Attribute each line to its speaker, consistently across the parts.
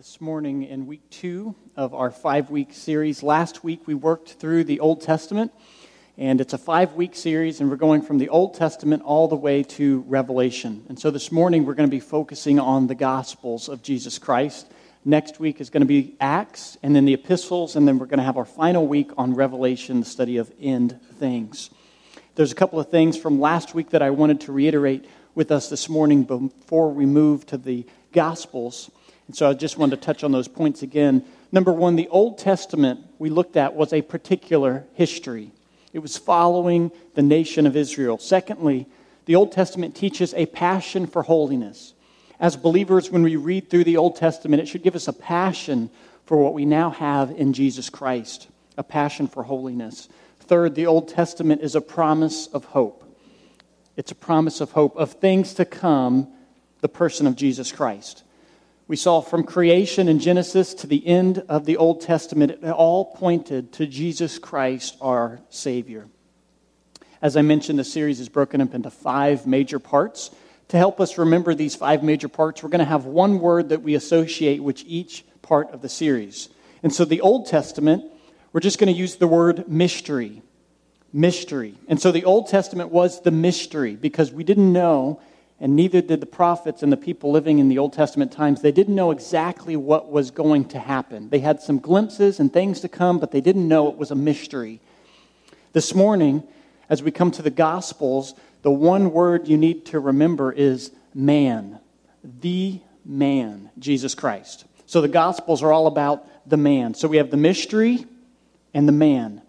Speaker 1: this morning in week two of our five week series. Last week we worked through the Old Testament, and it's a five week series, and we're going from the Old Testament all the way to Revelation. And so this morning we're going to be focusing on the Gospels of Jesus Christ. Next week is going to be Acts, and then the epistles, and then we're going to have our final week on Revelation, the study of end things. There's a couple of things from last week that I wanted to reiterate with us this morning before we move to the Gospels. And so I just wanted to touch on those points again. Number one, the Old Testament we looked at was a particular history, it was following the nation of Israel. Secondly, the Old Testament teaches a passion for holiness. As believers, when we read through the Old Testament, it should give us a passion for what we now have in Jesus Christ a passion for holiness. Third, the Old Testament is a promise of hope. It's a promise of hope, of things to come, the person of Jesus Christ. We saw from creation in Genesis to the end of the Old Testament, it all pointed to Jesus Christ, our Savior. As I mentioned, the series is broken up into five major parts. To help us remember these five major parts, we're going to have one word that we associate with each part of the series. And so, the Old Testament, we're just going to use the word mystery. Mystery. And so, the Old Testament was the mystery because we didn't know and neither did the prophets and the people living in the Old Testament times. They didn't know exactly what was going to happen. They had some glimpses and things to come, but they didn't know it was a mystery. This morning, as we come to the Gospels, the one word you need to remember is man. The man, Jesus Christ. So the Gospels are all about the man. So we have the mystery and the man.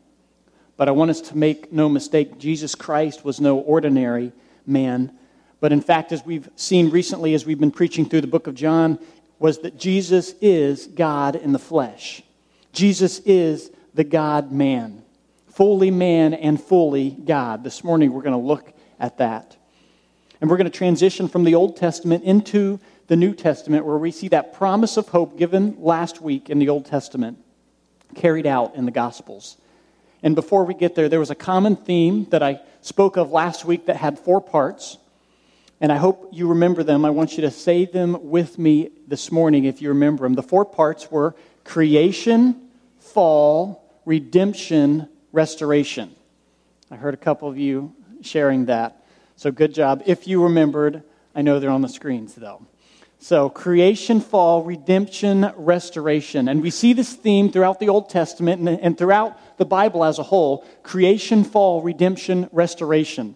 Speaker 1: But I want us to make no mistake Jesus Christ was no ordinary man but in fact, as we've seen recently, as we've been preaching through the book of John, was that Jesus is God in the flesh. Jesus is the God man, fully man and fully God. This morning, we're going to look at that. And we're going to transition from the Old Testament into the New Testament, where we see that promise of hope given last week in the Old Testament carried out in the Gospels. And before we get there, there was a common theme that I spoke of last week that had four parts. And I hope you remember them. I want you to say them with me this morning if you remember them. The four parts were creation, fall, redemption, restoration. I heard a couple of you sharing that. So good job. If you remembered, I know they're on the screens though. So, creation, fall, redemption, restoration. And we see this theme throughout the Old Testament and, throughout the Bible as a whole creation, fall, redemption, restoration.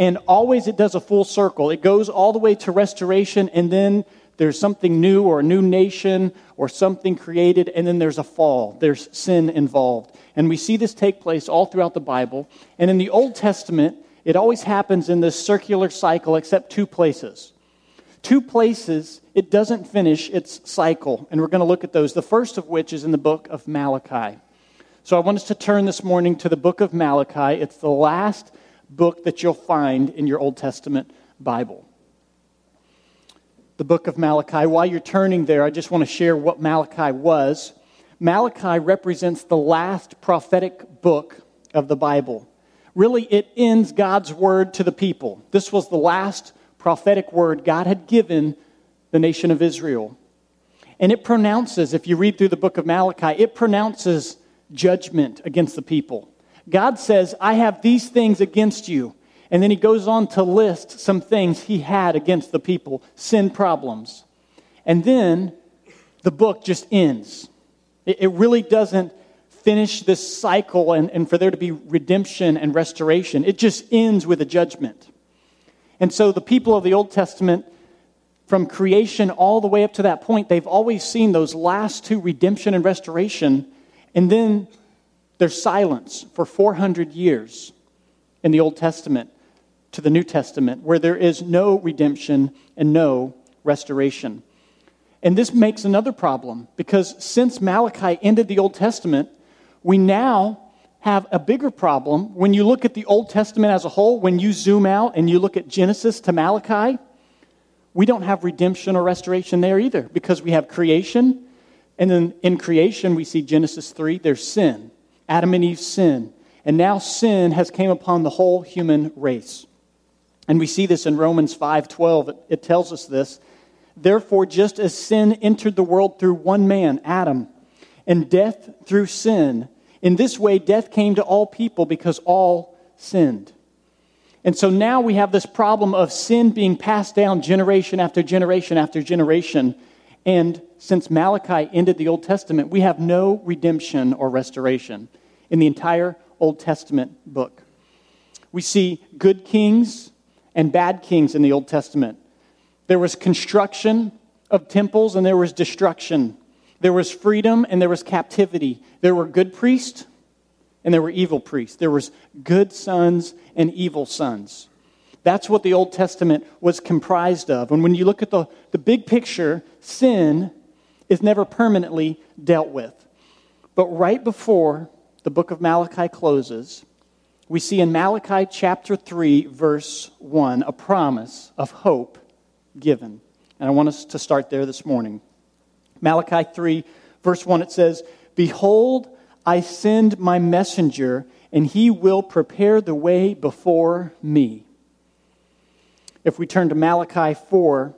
Speaker 1: And always it does a full circle. It goes all the way to restoration, and then there's something new or a new nation or something created, and then there's a fall. There's sin involved. And we see this take place all throughout the Bible. And in the Old Testament, it always happens in this circular cycle, except two places. Two places, it doesn't finish its cycle. And we're going to look at those. The first of which is in the book of Malachi. So I want us to turn this morning to the book of Malachi. It's the last book that you'll find in your Old Testament Bible. The book of Malachi. While you're turning there, I just want to share what Malachi was. Malachi represents the last prophetic book of the Bible. Really, it ends God's word to the people. This was the last prophetic word God had given the nation of Israel. And it pronounces, if you read through the book of Malachi, it pronounces judgment against the people. God says, I have these things against you. And then he goes on to list some things he had against the people, sin problems. And then the book just ends. It, really doesn't finish this cycle and, and for there to be redemption and restoration. It just ends with a judgment. And so the people of the Old Testament, from creation all the way up to that point, they've always seen those last two redemption and restoration. And then there's silence for 400 years in the Old Testament to the New Testament where there is no redemption and no restoration. And this makes another problem because since Malachi ended the Old Testament, we now have a bigger problem. When you look at the Old Testament as a whole, when you zoom out and you look at Genesis to Malachi, we don't have redemption or restoration there either because we have creation. And then in creation, we see Genesis 3, there's sin. Adam and Eve's sin. And now sin has came upon the whole human race. And we see this in Romans 5:12. It, it tells us this. Therefore, just as sin entered the world through one man, Adam, and death through sin, in this way death came to all people because all sinned. And so now we have this problem of sin being passed down generation after generation after generation. And since Malachi ended the Old Testament, we have no redemption or restoration in the entire Old Testament book. We see good kings and bad kings in the Old Testament. There was construction of temples and there was destruction. There was freedom and there was captivity. There were good priests and there were evil priests. There was good sons and evil sons. That's what the Old Testament was comprised of. And when you look at the, the big picture, sin is never permanently dealt with. But right before the book of Malachi closes, we see in Malachi chapter 3, verse 1, a promise of hope given. And I want us to start there this morning. Malachi 3, verse 1, it says, Behold, I send my messenger, and he will prepare the way before me. If we turn to Malachi 4,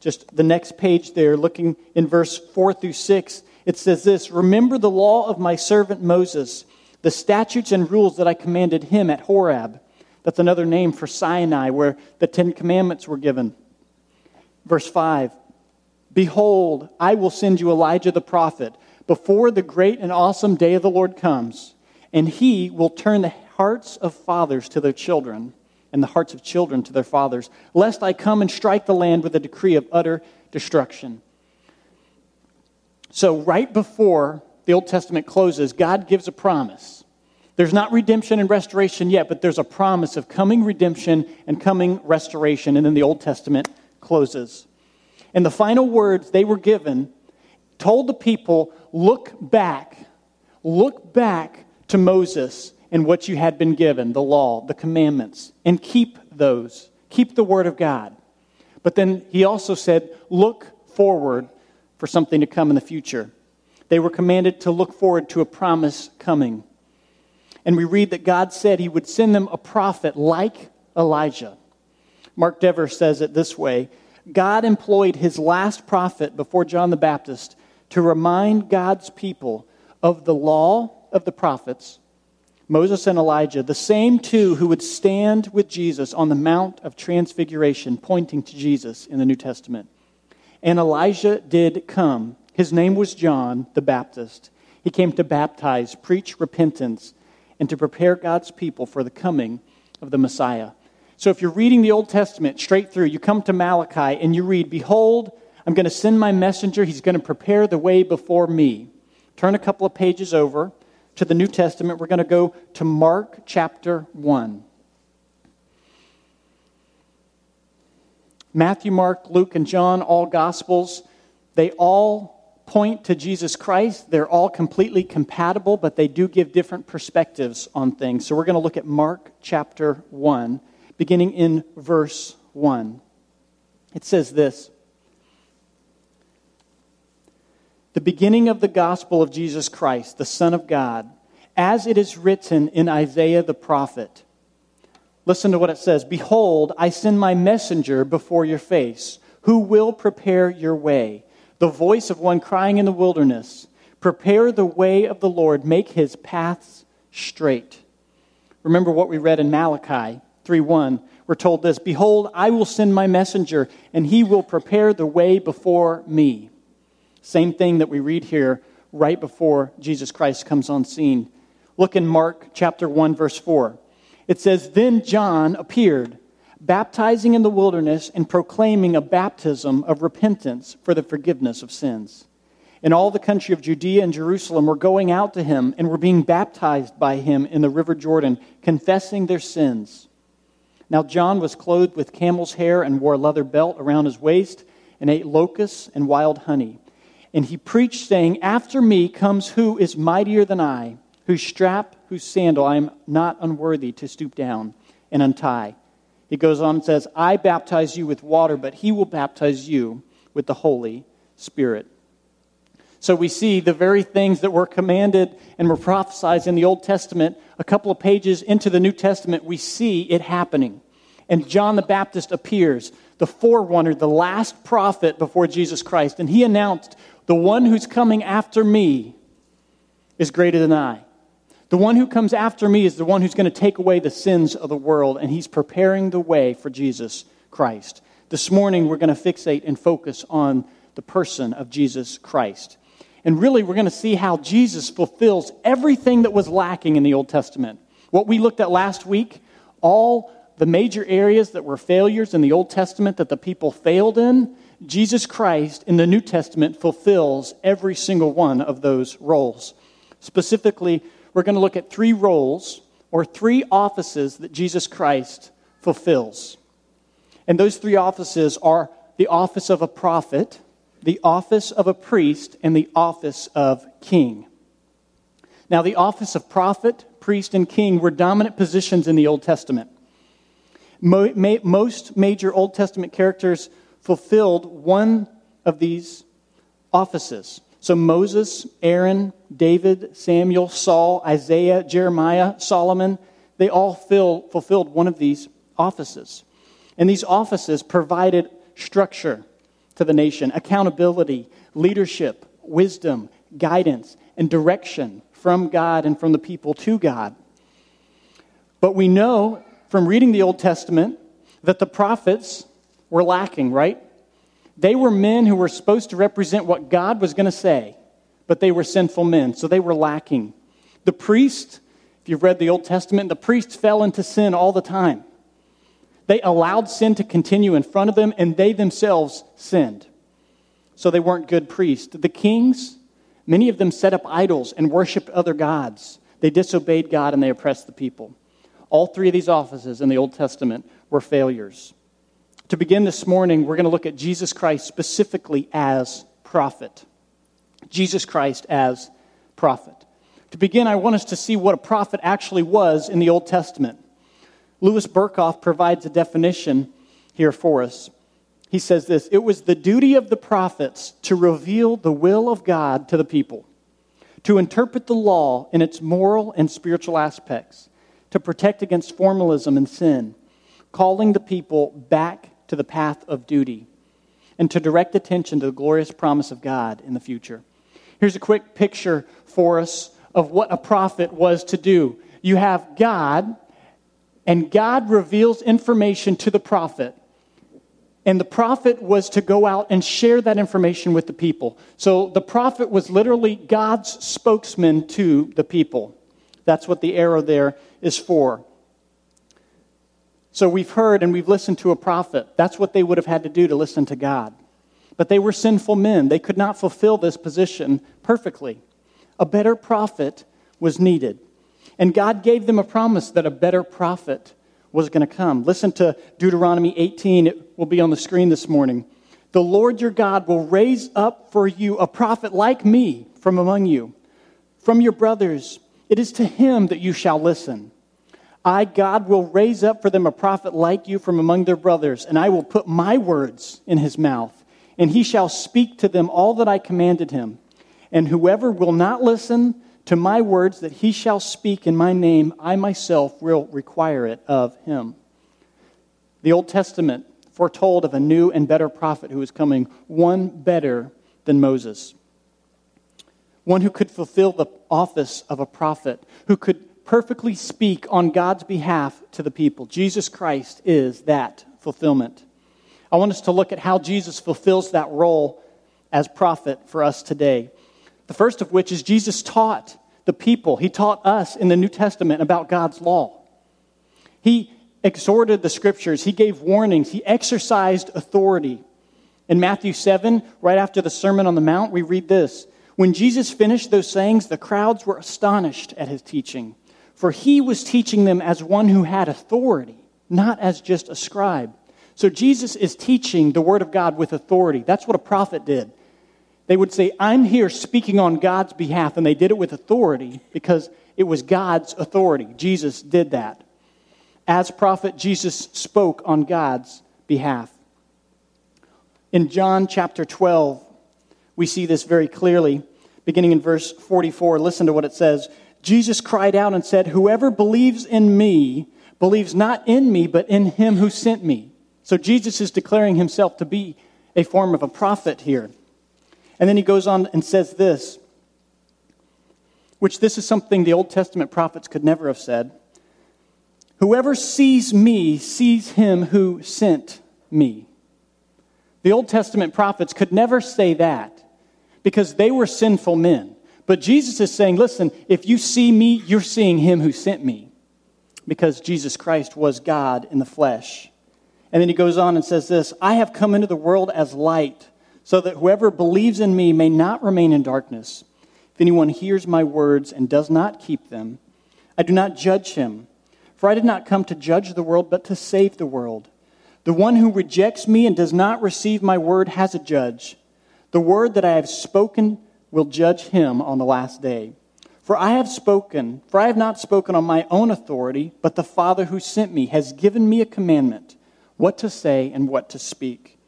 Speaker 1: just the next page there, looking in verse 4 through 6, it says this Remember the law of my servant Moses, the statutes and rules that I commanded him at Horeb. That's another name for Sinai, where the Ten Commandments were given. Verse 5 Behold, I will send you Elijah the prophet before the great and awesome day of the Lord comes, and he will turn the hearts of fathers to their children and the hearts of children to their fathers, lest I come and strike the land with a decree of utter destruction. So, right before the Old Testament closes, God gives a promise. There's not redemption and restoration yet, but there's a promise of coming redemption and coming restoration. And then the Old Testament closes. And the final words they were given told the people, Look back, look back to Moses and what you had been given the law, the commandments, and keep those. Keep the word of God. But then he also said, Look forward for something to come in the future. They were commanded to look forward to a promise coming. And we read that God said he would send them a prophet like Elijah. Mark Dever says it this way God employed his last prophet before John the Baptist to remind God's people of the law of the prophets, Moses and Elijah, the same two who would stand with Jesus on the Mount of Transfiguration, pointing to Jesus in the New Testament. And Elijah did come. His name was John the Baptist. He came to baptize, preach repentance, and to prepare God's people for the coming of the Messiah. So if you're reading the Old Testament straight through, you come to Malachi and you read, Behold, I'm going to send my messenger. He's going to prepare the way before me. Turn a couple of pages over to the New Testament. We're going to go to Mark chapter 1. Matthew, Mark, Luke, and John, all Gospels, they all point to Jesus Christ. They're all completely compatible, but they do give different perspectives on things. So we're going to look at Mark chapter 1 beginning in verse 1. It says this The beginning of the gospel of Jesus Christ, the Son of God, as it is written in Isaiah the prophet. Listen to what it says Behold, I send my messenger before your face, who will prepare your way. The voice of one crying in the wilderness, Prepare the way of the Lord, make his paths straight. Remember what we read in Malachi 3 1. we're told this, "Behold, I will send my messenger, and he will prepare the way before me." Same thing that we read here right before Jesus Christ comes on scene. Look in Mark chapter 1 verse 4. It says, "Then John appeared, baptizing in the wilderness and proclaiming a baptism of repentance for the forgiveness of sins." And all the country of Judea and Jerusalem were going out to him and were being baptized by him in the river Jordan, confessing their sins. Now, John was clothed with camel's hair and wore a leather belt around his waist and ate locusts and wild honey. And he preached, saying, After me comes who is mightier than I, whose strap, whose sandal I am not unworthy to stoop down and untie. He goes on and says, I baptize you with water, but he will baptize you with the Holy Spirit. So we see the very things that were commanded and were prophesied in the Old Testament, a couple of pages into the New Testament, we see it happening. And John the Baptist appears. The forerunner, the last prophet before Jesus Christ. And he announced, The one who's coming after me is greater than I. The one who comes after me is the one who's going to take away the sins of the world, and he's preparing the way for Jesus Christ. This morning, we're going to fixate and focus on the person of Jesus Christ. And really, we're going to see how Jesus fulfills everything that was lacking in the Old Testament. What we looked at last week, all the major areas that were failures in the Old Testament that the people failed in, Jesus Christ in the New Testament fulfills every single one of those roles. Specifically, we're going to look at three roles or three offices that Jesus Christ fulfills. And those three offices are the office of a prophet, the office of a priest, and the office of king. Now, the office of prophet, priest, and king were dominant positions in the Old Testament. Most major Old Testament characters fulfilled one of these offices. So Moses, Aaron, David, Samuel, Saul, Isaiah, Jeremiah, Solomon, they all fill, fulfilled one of these offices. And these offices provided structure to the nation, accountability, leadership, wisdom, guidance, and direction from God and from the people to God. But we know from reading the Old Testament that the prophets were lacking, right? They were men who were supposed to represent what God was going to say, but they were sinful men, so they were lacking. The priest, if you've read the Old Testament, the priests fell into sin all the time. They allowed sin to continue in front of them, and they themselves sinned. So they weren't good priests. The kings, many of them set up idols and worshiped other gods. They disobeyed God and they oppressed the people. All three of these offices in the Old Testament were failures. To begin this morning, we're going to look at Jesus Christ specifically as prophet. Jesus Christ as prophet. To begin, I want us to see what a prophet actually was in the Old Testament. Louis Berkhof provides a definition here for us. He says this It was the duty of the prophets to reveal the will of God to the people, to interpret the law in its moral and spiritual aspects, to protect against formalism and sin, calling the people back to the path of duty, and to direct attention to the glorious promise of God in the future. Here's a quick picture for us of what a prophet was to do. You have God and God reveals information to the prophet. And the prophet was to go out and share that information with the people. So the prophet was literally God's spokesman to the people. That's what the arrow there is for. So we've heard and we've listened to a prophet. That's what they would have had to do to listen to God. But they were sinful men. They could not fulfill this position perfectly. A better prophet was needed. And God gave them a promise that a better prophet was going to come. Listen to Deuteronomy 18. It will be on the screen this morning. The Lord your God will raise up for you a prophet like me from among you, from your brothers. It is to him that you shall listen. I, God, will raise up for them a prophet like you from among their brothers, and I will put my words in his mouth, and he shall speak to them all that I commanded him. And whoever will not listen to my words that he shall speak in my name, I myself will require it of him. The Old Testament foretold of a new and better prophet who was coming, one better than Moses. One who could fulfill the office of a prophet, who could perfectly speak on God's behalf to the people. Jesus Christ is that fulfillment. I want us to look at how Jesus fulfills that role as prophet for us today. The first of which is Jesus taught the people, he taught us in the New Testament about God's law. He exhorted the scriptures, he gave warnings, he exercised authority. In Matthew 7, right after the Sermon on the Mount, we read this When Jesus finished those sayings, the crowds were astonished at his teaching, for he was teaching them as one who had authority, not as just a scribe. So Jesus is teaching the Word of God with authority. That's what a prophet did. They would say, I'm here speaking on God's behalf. And they did it with authority because it was God's authority. Jesus did that. As prophet, Jesus spoke on God's behalf. In John chapter 12, we see this very clearly. Beginning in verse 44, listen to what it says. Jesus cried out and said, Whoever believes in me believes not in me, but in him who sent me. So Jesus is declaring himself to be a form of a prophet here. And then he goes on and says this, which this is something the Old Testament prophets could never have said. Whoever sees me sees him who sent me. The Old Testament prophets could never say that because they were sinful men. But Jesus is saying, listen, if you see me, you're seeing him who sent me because Jesus Christ was God in the flesh. And then he goes on and says this I have come into the world as light, so that whoever believes in me may not remain in darkness. If anyone hears my words and does not keep them, I do not judge him. For I did not come to judge the world, but to save the world. The one who rejects me and does not receive my word has a judge. The word that I have spoken will judge him on the last day. For I have spoken, for I have not spoken on my own authority, but the Father who sent me has given me a commandment what to say and what to speak.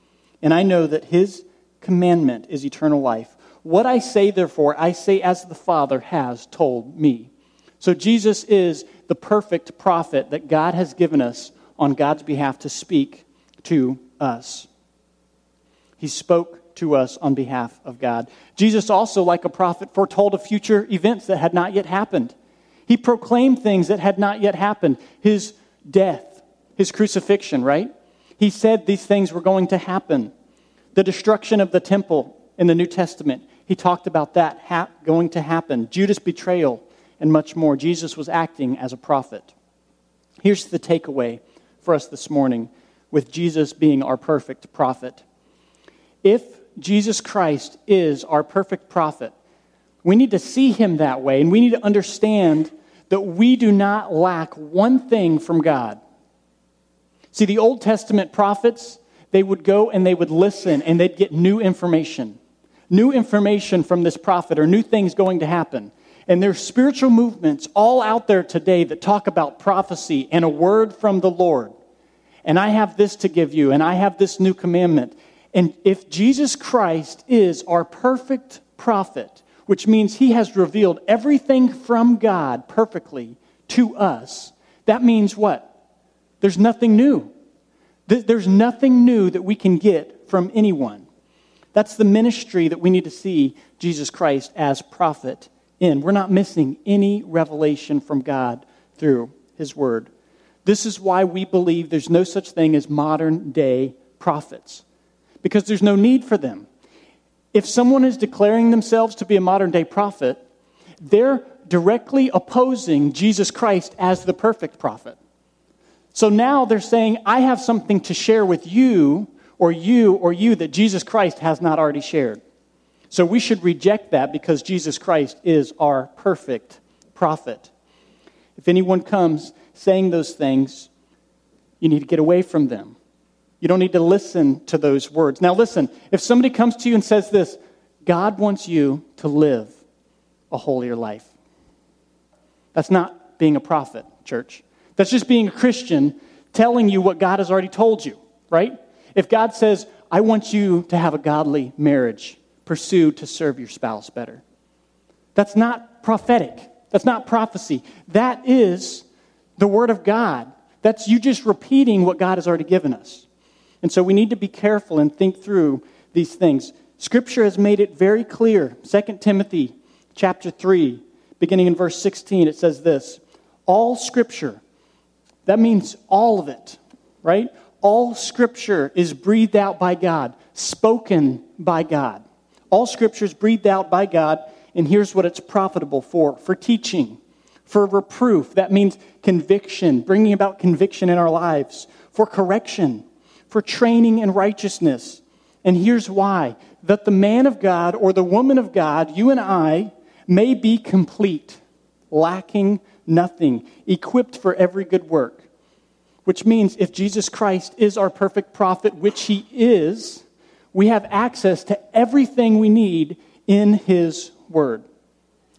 Speaker 1: And I know that his commandment is eternal life. What I say, therefore, I say as the Father has told me. So Jesus is the perfect prophet that God has given us on God's behalf to speak to us. He spoke to us on behalf of God. Jesus also, like a prophet, foretold of future events that had not yet happened. He proclaimed things that had not yet happened. His death, his crucifixion, right? He said these things were going to happen. The destruction of the temple in the New Testament, he talked about that ha- going to happen. Judas' betrayal, and much more. Jesus was acting as a prophet. Here's the takeaway for us this morning with Jesus being our perfect prophet. If Jesus Christ is our perfect prophet, we need to see him that way, and we need to understand that we do not lack one thing from God. See, the Old Testament prophets, they would go and they would listen and they'd get new information. New information from this prophet or new things going to happen. And there's spiritual movements all out there today that talk about prophecy and a word from the Lord. And I have this to give you, and I have this new commandment. And if Jesus Christ is our perfect prophet, which means he has revealed everything from God perfectly to us, that means what? There's nothing new. There's nothing new that we can get from anyone. That's the ministry that we need to see Jesus Christ as prophet in. We're not missing any revelation from God through his word. This is why we believe there's no such thing as modern day prophets, because there's no need for them. If someone is declaring themselves to be a modern day prophet, they're directly opposing Jesus Christ as the perfect prophet. So now they're saying, I have something to share with you, or you, or you that Jesus Christ has not already shared. So we should reject that because Jesus Christ is our perfect prophet. If anyone comes saying those things, you need to get away from them. You don't need to listen to those words. Now, listen, if somebody comes to you and says this, God wants you to live a holier life. That's not being a prophet, church. That's just being a Christian telling you what God has already told you, right? If God says, I want you to have a godly marriage, pursue to serve your spouse better. That's not prophetic. That's not prophecy. That is the Word of God. That's you just repeating what God has already given us. And so we need to be careful and think through these things. Scripture has made it very clear. 2 Timothy chapter 3, beginning in verse 16, it says this All Scripture that means all of it, right? All scripture is breathed out by God, spoken by God. All scripture is breathed out by God, and here's what it's profitable for for teaching, for reproof. That means conviction, bringing about conviction in our lives, for correction, for training in righteousness. And here's why that the man of God or the woman of God, you and I, may be complete, lacking nothing, equipped for every good work. Which means if Jesus Christ is our perfect prophet, which he is, we have access to everything we need in his word.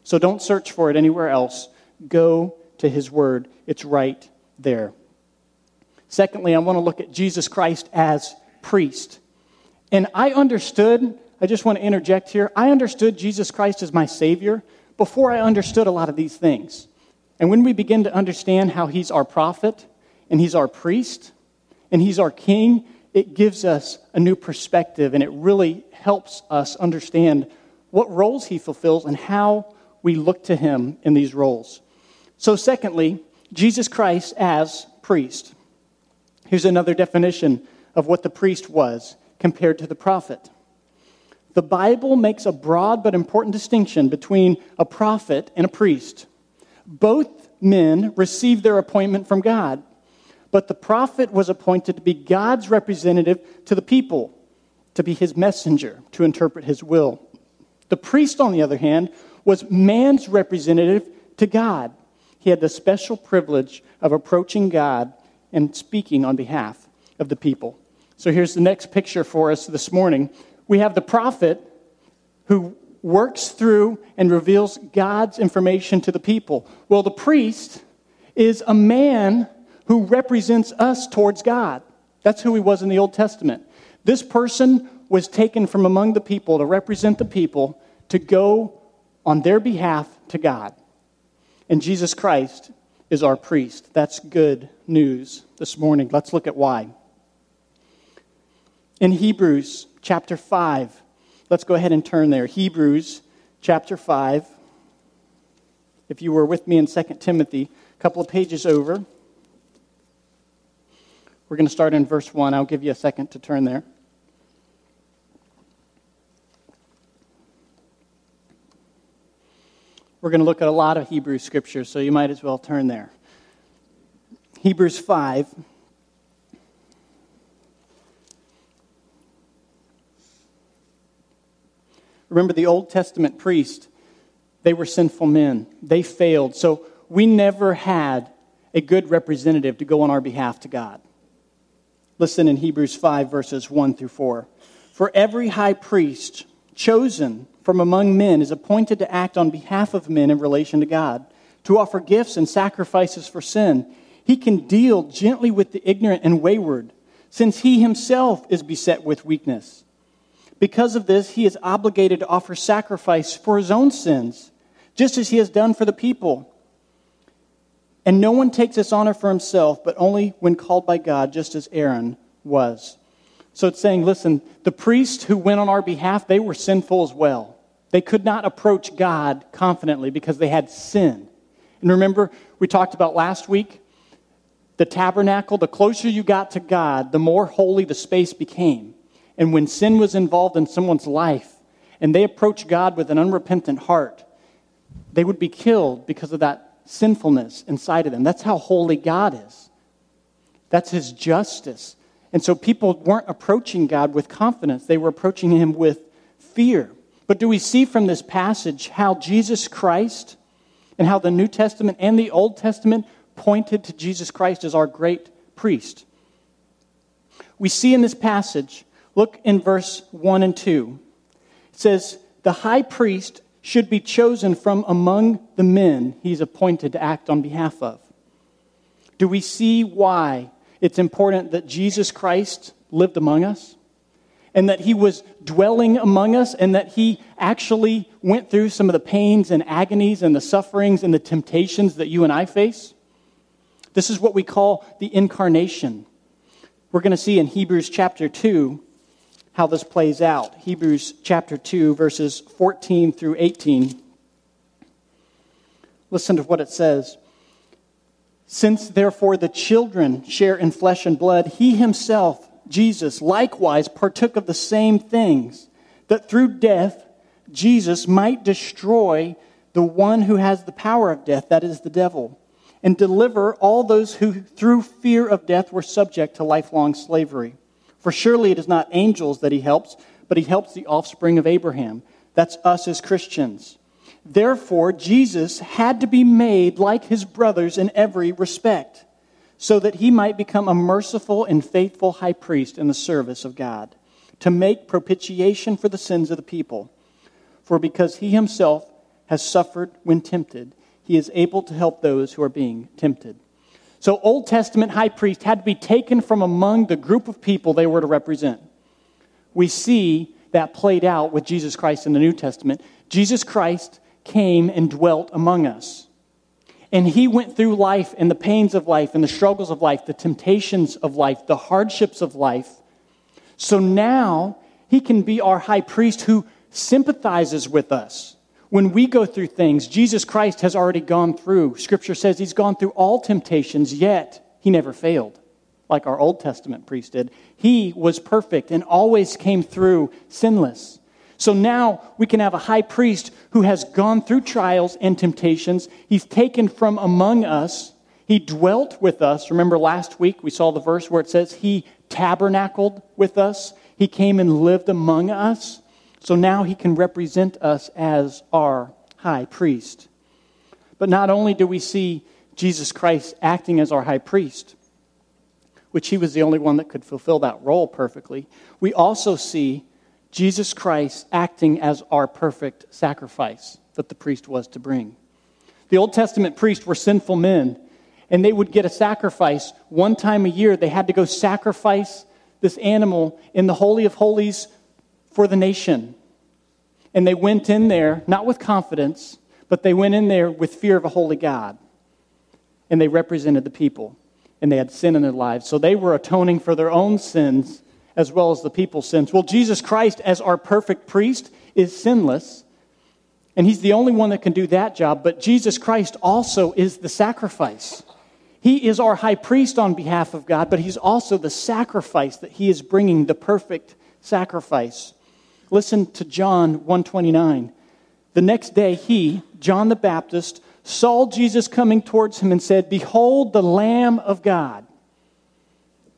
Speaker 1: So don't search for it anywhere else. Go to his word, it's right there. Secondly, I want to look at Jesus Christ as priest. And I understood, I just want to interject here, I understood Jesus Christ as my Savior before I understood a lot of these things. And when we begin to understand how He's our prophet and He's our priest, and He's our King, it gives us a new perspective and it really helps us understand what roles He fulfills and how we look to Him in these roles. So, secondly, Jesus Christ as priest. Here's another definition of what the priest was compared to the prophet. The Bible makes a broad but important distinction between a prophet and a priest. Both men received their appointment from God, but the prophet was appointed to be God's representative to the people, to be his messenger, to interpret his will. The priest, on the other hand, was man's representative to God. He had the special privilege of approaching God and speaking on behalf of the people. So here's the next picture for us this morning. We have the prophet who works through and reveals God's information to the people. Well, the priest is a man who represents us towards God. That's who he was in the Old Testament. This person was taken from among the people to represent the people to go on their behalf to God. And Jesus Christ is our priest. That's good news this morning. Let's look at why. In Hebrews chapter 5, let's go ahead and turn there. Hebrews chapter 5. If you were with me in 2 Timothy, a couple of pages over. We're going to start in verse 1. I'll give you a second to turn there. We're going to look at a lot of Hebrew scriptures, so you might as well turn there. Hebrews 5. Remember, the Old Testament priest, they were sinful men. They failed. So we never had a good representative to go on our behalf to God. Listen in Hebrews 5, verses 1 through 4. For every high priest chosen from among men is appointed to act on behalf of men in relation to God, to offer gifts and sacrifices for sin. He can deal gently with the ignorant and wayward, since he himself is beset with weakness. Because of this, he is obligated to offer sacrifice for his own sins, just as he has done for the people. And no one takes this honor for himself, but only when called by God, just as Aaron was. So it's saying, listen, the priests who went on our behalf, they were sinful as well. They could not approach God confidently because they had sin. And remember, we talked about last week the tabernacle, the closer you got to God, the more holy the space became. And when sin was involved in someone's life and they approached God with an unrepentant heart, they would be killed because of that sinfulness inside of them. That's how holy God is. That's his justice. And so people weren't approaching God with confidence, they were approaching him with fear. But do we see from this passage how Jesus Christ and how the New Testament and the Old Testament pointed to Jesus Christ as our great priest? We see in this passage Look in verse 1 and 2. It says, The high priest should be chosen from among the men he's appointed to act on behalf of. Do we see why it's important that Jesus Christ lived among us? And that he was dwelling among us, and that he actually went through some of the pains and agonies and the sufferings and the temptations that you and I face? This is what we call the incarnation. We're going to see in Hebrews chapter 2 how this plays out. Hebrews chapter 2, verses 14 through 18. Listen to what it says. Since therefore the children share in flesh and blood, he himself, Jesus, likewise partook of the same things, that through death Jesus might destroy the one who has the power of death, that is the devil, and deliver all those who through fear of death were subject to lifelong slavery. For surely it is not angels that he helps, but he helps the offspring of Abraham. That's us as Christians. Therefore, Jesus had to be made like his brothers in every respect, so that he might become a merciful and faithful high priest in the service of God, to make propitiation for the sins of the people. For because he himself has suffered when tempted, he is able to help those who are being tempted. So, Old Testament high priest had to be taken from among the group of people they were to represent. We see that played out with Jesus Christ in the New Testament. Jesus Christ came and dwelt among us. And he went through life and the pains of life and the struggles of life, the temptations of life, the hardships of life. So now he can be our high priest who sympathizes with us. When we go through things, Jesus Christ has already gone through. Scripture says he's gone through all temptations, yet he never failed, like our Old Testament priest did. He was perfect and always came through sinless. So now we can have a high priest who has gone through trials and temptations. He's taken from among us. He dwelt with us. Remember last week we saw the verse where it says he tabernacled with us. He came and lived among us. So now he can represent us as our high priest. But not only do we see Jesus Christ acting as our high priest, which he was the only one that could fulfill that role perfectly, we also see Jesus Christ acting as our perfect sacrifice that the priest was to bring. The Old Testament priests were sinful men, and they would get a sacrifice one time a year. They had to go sacrifice this animal in the Holy of Holies for the nation. And they went in there, not with confidence, but they went in there with fear of a holy God. And they represented the people, and they had sin in their lives. So they were atoning for their own sins as well as the people's sins. Well, Jesus Christ, as our perfect priest, is sinless. And he's the only one that can do that job. But Jesus Christ also is the sacrifice. He is our high priest on behalf of God, but he's also the sacrifice that he is bringing, the perfect sacrifice. Listen to John 129. The next day, he, John the Baptist, saw Jesus coming towards him and said, Behold the Lamb of God,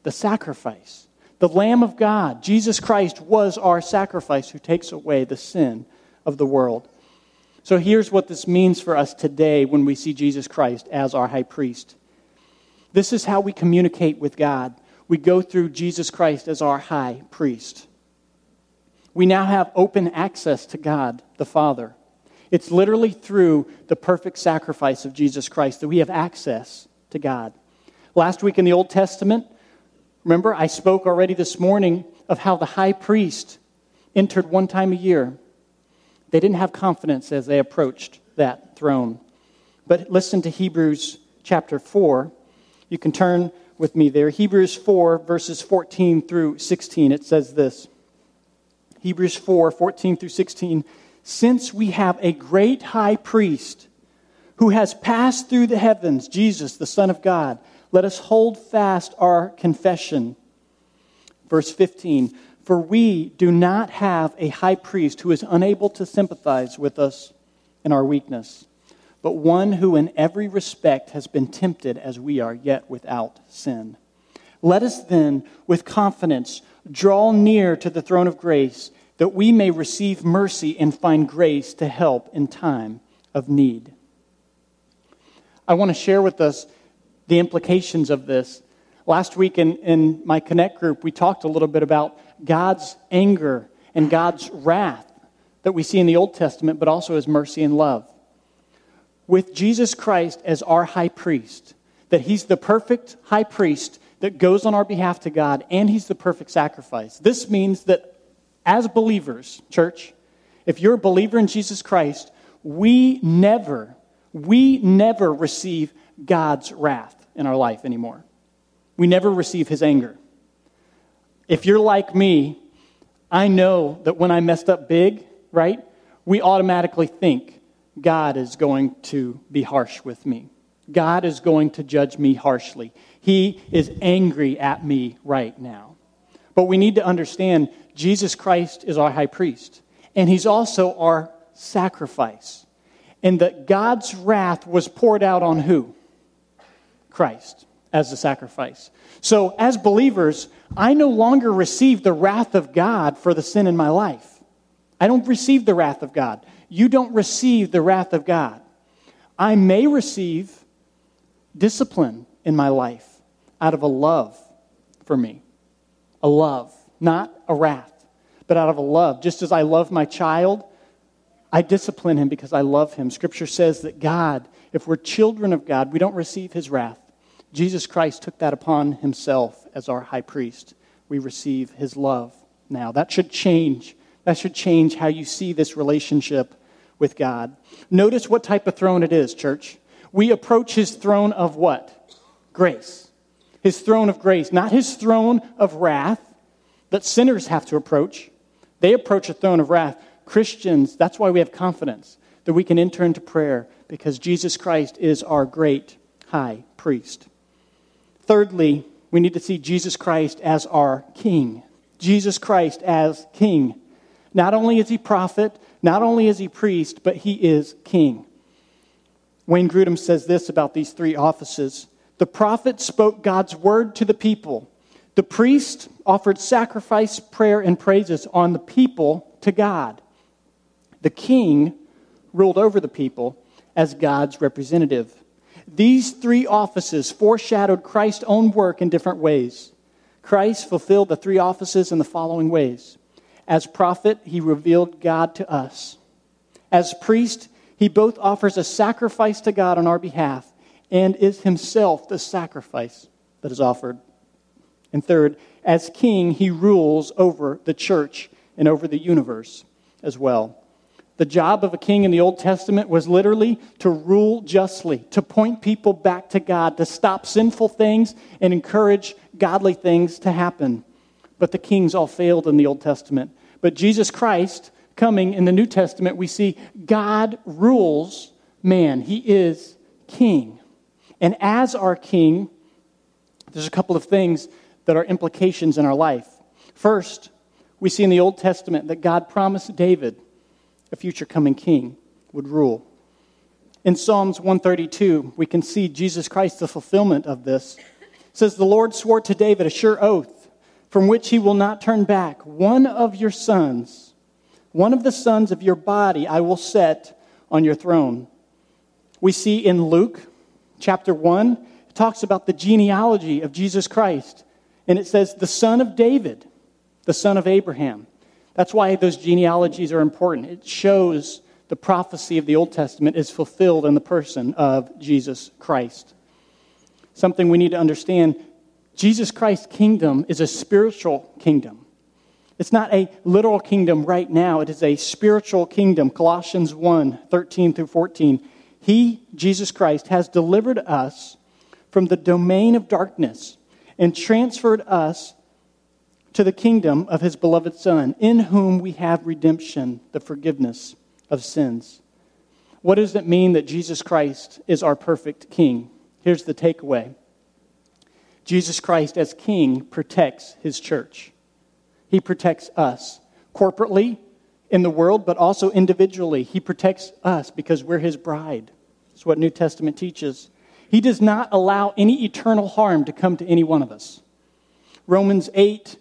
Speaker 1: the sacrifice the Lamb of God, Jesus Christ, was our sacrifice who takes away the sin of the world. So here's what this means for us today when we see Jesus Christ as our high priest. This is how we communicate with God. We go through Jesus Christ as our high priest. We now have open access to God the Father. It's literally through the perfect sacrifice of Jesus Christ that we have access to God. Last week in the Old Testament, Remember, I spoke already this morning of how the high priest entered one time a year. They didn't have confidence as they approached that throne. But listen to Hebrews chapter 4. You can turn with me there. Hebrews 4, verses 14 through 16. It says this Hebrews 4, 14 through 16. Since we have a great high priest who has passed through the heavens, Jesus, the Son of God, let us hold fast our confession. Verse 15 For we do not have a high priest who is unable to sympathize with us in our weakness, but one who in every respect has been tempted as we are, yet without sin. Let us then, with confidence, draw near to the throne of grace that we may receive mercy and find grace to help in time of need. I want to share with us the implications of this. Last week in, in my Connect group, we talked a little bit about God's anger and God's wrath that we see in the Old Testament, but also His mercy and love. With Jesus Christ as our high priest, that He's the perfect high priest that goes on our behalf to God, and He's the perfect sacrifice. This means that as believers, church, if you're a believer in Jesus Christ, we never, we never receive God's wrath in our life anymore. We never receive his anger. If you're like me, I know that when I messed up big, right, we automatically think God is going to be harsh with me. God is going to judge me harshly. He is angry at me right now. But we need to understand Jesus Christ is our high priest, and he's also our sacrifice. And that God's wrath was poured out on who? Christ as the sacrifice. So, as believers, I no longer receive the wrath of God for the sin in my life. I don't receive the wrath of God. You don't receive the wrath of God. I may receive discipline in my life out of a love for me. A love, not a wrath, but out of a love. Just as I love my child, I discipline him because I love him. Scripture says that God, if we're children of God, we don't receive his wrath. Jesus Christ took that upon himself as our high priest. We receive his love now. That should change. That should change how you see this relationship with God. Notice what type of throne it is, church. We approach his throne of what? Grace. His throne of grace, not his throne of wrath that sinners have to approach. They approach a throne of wrath. Christians, that's why we have confidence that we can enter into prayer because Jesus Christ is our great high priest. Thirdly, we need to see Jesus Christ as our king. Jesus Christ as king. Not only is he prophet, not only is he priest, but he is king. Wayne Grudem says this about these three offices The prophet spoke God's word to the people, the priest offered sacrifice, prayer, and praises on the people to God. The king ruled over the people as God's representative. These three offices foreshadowed Christ's own work in different ways. Christ fulfilled the three offices in the following ways. As prophet, he revealed God to us. As priest, he both offers a sacrifice to God on our behalf and is himself the sacrifice that is offered. And third, as king, he rules over the church and over the universe as well. The job of a king in the Old Testament was literally to rule justly, to point people back to God, to stop sinful things and encourage godly things to happen. But the kings all failed in the Old Testament. But Jesus Christ, coming in the New Testament, we see God rules man. He is king. And as our king, there's a couple of things that are implications in our life. First, we see in the Old Testament that God promised David a future coming king, would rule. In Psalms 132, we can see Jesus Christ, the fulfillment of this. It says, The Lord swore to David a sure oath from which he will not turn back. One of your sons, one of the sons of your body, I will set on your throne. We see in Luke chapter 1, it talks about the genealogy of Jesus Christ. And it says, the son of David, the son of Abraham. That's why those genealogies are important. It shows the prophecy of the Old Testament is fulfilled in the person of Jesus Christ. Something we need to understand Jesus Christ's kingdom is a spiritual kingdom. It's not a literal kingdom right now, it is a spiritual kingdom. Colossians 1 13 through 14. He, Jesus Christ, has delivered us from the domain of darkness and transferred us to the kingdom of his beloved Son, in whom we have redemption, the forgiveness of sins. What does it mean that Jesus Christ is our perfect king? Here's the takeaway Jesus Christ, as king, protects his church. He protects us corporately in the world, but also individually. He protects us because we're his bride. That's what New Testament teaches. He does not allow any eternal harm to come to any one of us. Romans 8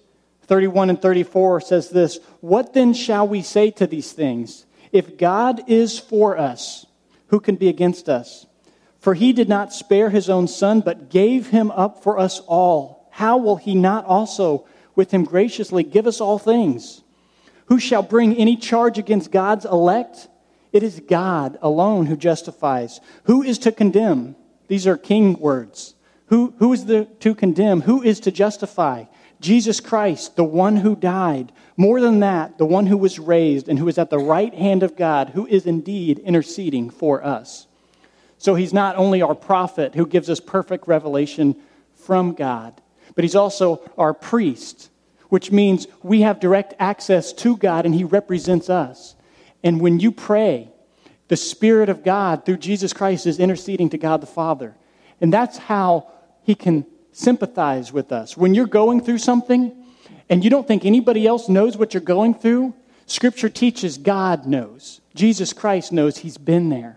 Speaker 1: 31 and 34 says this What then shall we say to these things? If God is for us, who can be against us? For he did not spare his own son, but gave him up for us all. How will he not also with him graciously give us all things? Who shall bring any charge against God's elect? It is God alone who justifies. Who is to condemn? These are king words. Who, who is the, to condemn? Who is to justify? Jesus Christ, the one who died. More than that, the one who was raised and who is at the right hand of God, who is indeed interceding for us. So he's not only our prophet who gives us perfect revelation from God, but he's also our priest, which means we have direct access to God and he represents us. And when you pray, the Spirit of God through Jesus Christ is interceding to God the Father. And that's how he can sympathize with us. When you're going through something and you don't think anybody else knows what you're going through, Scripture teaches God knows. Jesus Christ knows He's been there.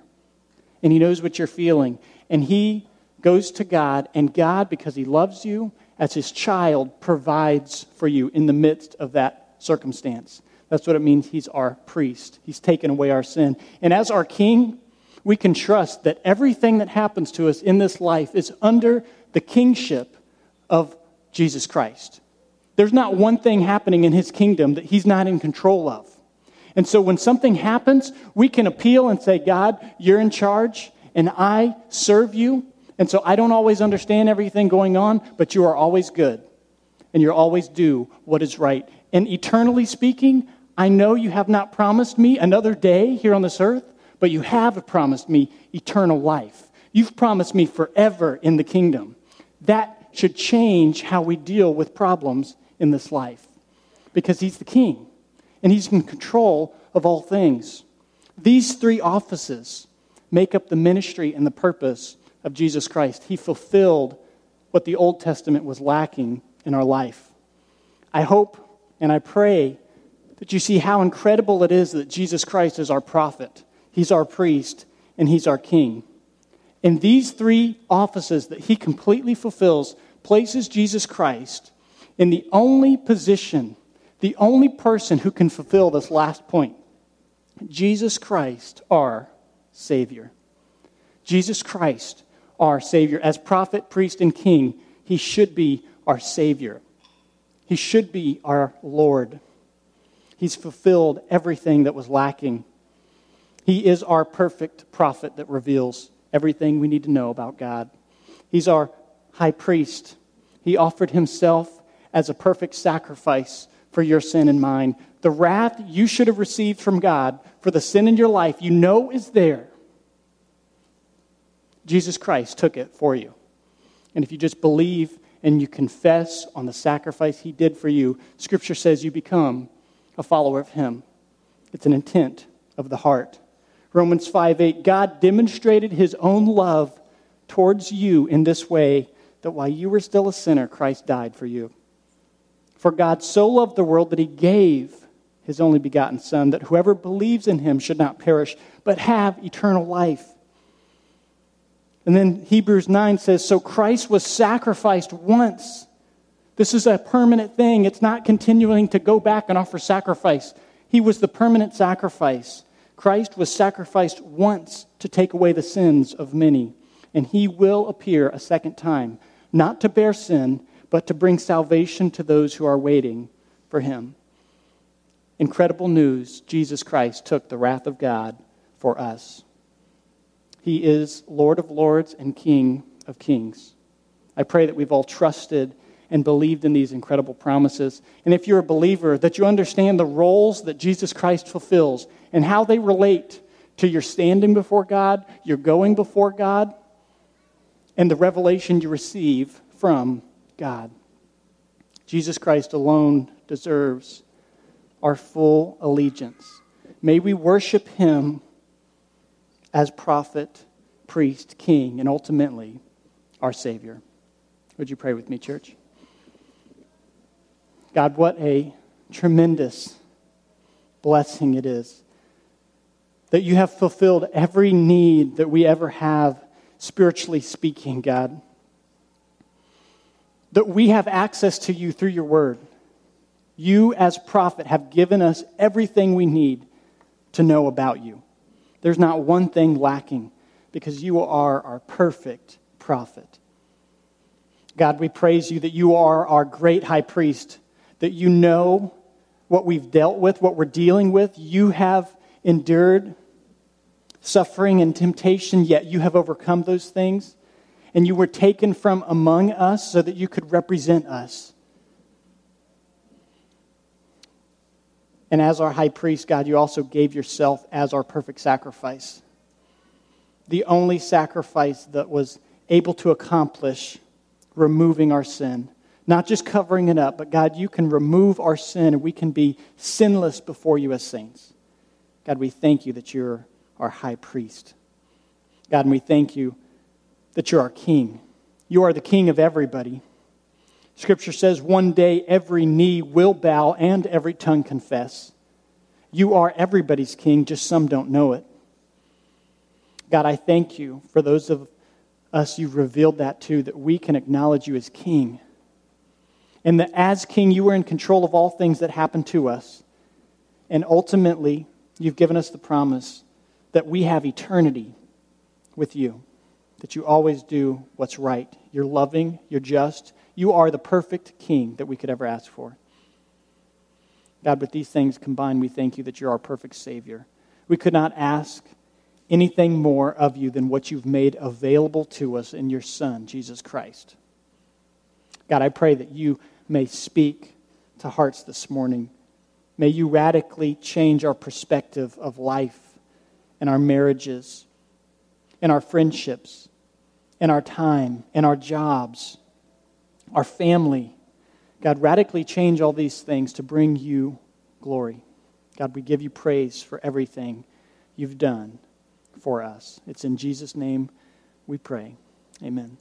Speaker 1: And He knows what you're feeling. And He goes to God, and God, because He loves you as His child, provides for you in the midst of that circumstance. That's what it means He's our priest. He's taken away our sin. And as our King, we can trust that everything that happens to us in this life is under the kingship of Jesus Christ. There's not one thing happening in his kingdom that he's not in control of. And so when something happens, we can appeal and say, God, you're in charge, and I serve you. And so I don't always understand everything going on, but you are always good, and you always do what is right. And eternally speaking, I know you have not promised me another day here on this earth, but you have promised me eternal life. You've promised me forever in the kingdom. That should change how we deal with problems in this life because He's the king and He's in control of all things. These three offices make up the ministry and the purpose of Jesus Christ. He fulfilled what the Old Testament was lacking in our life. I hope and I pray that you see how incredible it is that Jesus Christ is our prophet, He's our priest, and He's our king. And these three offices that He completely fulfills places Jesus Christ in the only position, the only person who can fulfill this last point Jesus Christ, our Savior. Jesus Christ, our Savior. As prophet, priest, and king, he should be our Savior. He should be our Lord. He's fulfilled everything that was lacking. He is our perfect prophet that reveals everything we need to know about God. He's our high priest. He offered himself as a perfect sacrifice for your sin and mine. The wrath you should have received from God for the sin in your life, you know is there. Jesus Christ took it for you. And if you just believe and you confess on the sacrifice he did for you, Scripture says you become a follower of him. It's an intent of the heart. Romans 5 8, God demonstrated his own love towards you in this way that while you were still a sinner, Christ died for you. For God so loved the world that he gave his only begotten Son, that whoever believes in him should not perish, but have eternal life. And then Hebrews 9 says, So Christ was sacrificed once. This is a permanent thing. It's not continuing to go back and offer sacrifice. He was the permanent sacrifice. Christ was sacrificed once to take away the sins of many, and he will appear a second time, not to bear sin, but to bring salvation to those who are waiting for him. Incredible news Jesus Christ took the wrath of God for us. He is Lord of lords and King of kings. I pray that we've all trusted and believed in these incredible promises. And if you're a believer, that you understand the roles that Jesus Christ fulfills and how they relate to your standing before God, your going before God, and the revelation you receive from God. Jesus Christ alone deserves our full allegiance. May we worship him as prophet, priest, king, and ultimately our Savior. Would you pray with me, church? God, what a tremendous blessing it is that you have fulfilled every need that we ever have, spiritually speaking, God. That we have access to you through your word. You, as prophet, have given us everything we need to know about you. There's not one thing lacking because you are our perfect prophet. God, we praise you that you are our great high priest, that you know what we've dealt with, what we're dealing with. You have endured suffering and temptation, yet you have overcome those things. And you were taken from among us so that you could represent us. And as our high priest, God, you also gave yourself as our perfect sacrifice. The only sacrifice that was able to accomplish removing our sin. Not just covering it up, but God, you can remove our sin and we can be sinless before you as saints. God, we thank you that you're our high priest. God, and we thank you that you're our king. You are the king of everybody. Scripture says one day every knee will bow and every tongue confess. You are everybody's king, just some don't know it. God, I thank you for those of us you've revealed that to, that we can acknowledge you as king. And that as king, you are in control of all things that happen to us. And ultimately, you've given us the promise that we have eternity with you, that you always do what's right. You're loving, you're just, you are the perfect king that we could ever ask for. God, with these things combined, we thank you that you're our perfect Savior. We could not ask anything more of you than what you've made available to us in your Son, Jesus Christ. God, I pray that you may speak to hearts this morning. May you radically change our perspective of life and our marriages in our friendships in our time, in our jobs, our family. God, radically change all these things to bring you glory. God, we give you praise for everything you've done for us. It's in Jesus' name we pray. Amen.